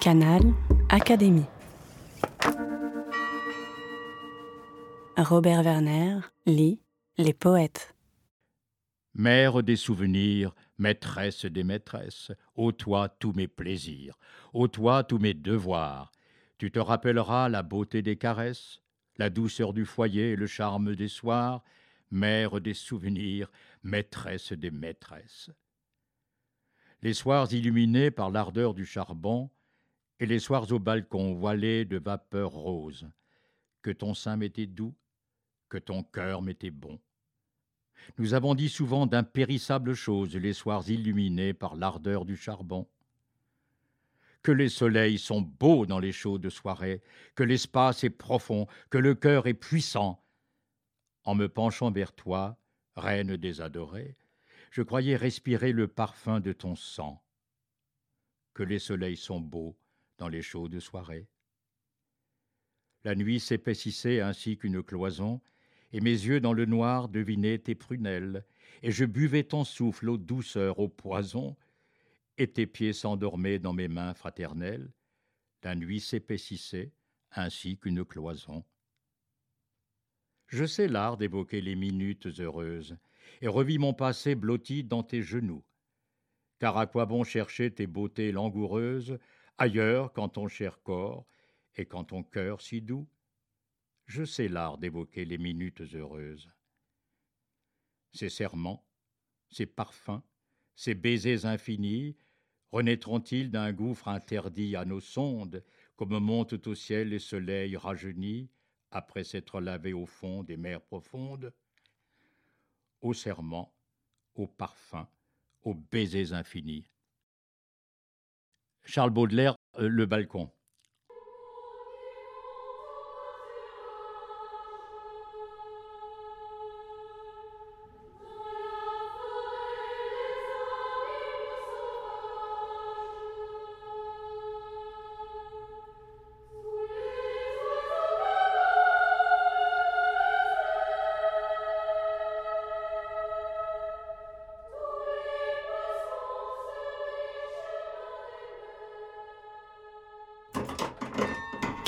Canal Académie. Robert Werner lit Les poètes. Mère des souvenirs, maîtresse des maîtresses, ô toi tous mes plaisirs, ô toi tous mes devoirs, tu te rappelleras la beauté des caresses, la douceur du foyer et le charme des soirs, mère des souvenirs, maîtresse des maîtresses. Les soirs illuminés par l'ardeur du charbon, et les soirs au balcon voilés de vapeur rose, que ton sein m'était doux, que ton cœur m'était bon. Nous avons dit souvent d'impérissables choses les soirs illuminés par l'ardeur du charbon. Que les soleils sont beaux dans les chaudes soirées, que l'espace est profond, que le cœur est puissant. En me penchant vers toi, reine des adorés, je croyais respirer le parfum de ton sang. Que les soleils sont beaux dans les chaudes soirées. La nuit s'épaississait ainsi qu'une cloison, et mes yeux dans le noir devinaient tes prunelles, et je buvais ton souffle aux douceurs, au poison, et tes pieds s'endormaient dans mes mains fraternelles. La nuit s'épaississait ainsi qu'une cloison. Je sais l'art d'évoquer les minutes heureuses, et revis mon passé blotti dans tes genoux. Car à quoi bon chercher tes beautés langoureuses ailleurs quand ton cher corps et quand ton cœur si doux Je sais l'art d'évoquer les minutes heureuses. Ces serments, ces parfums, ces baisers infinis, renaîtront-ils d'un gouffre interdit à nos sondes, comme montent au ciel les soleils rajeunis, après s'être lavés au fond des mers profondes? Aux serments, aux parfums, aux baisers infinis. Charles Baudelaire, euh, Le balcon.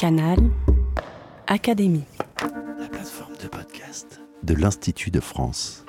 Canal Académie. La plateforme de podcast de l'Institut de France.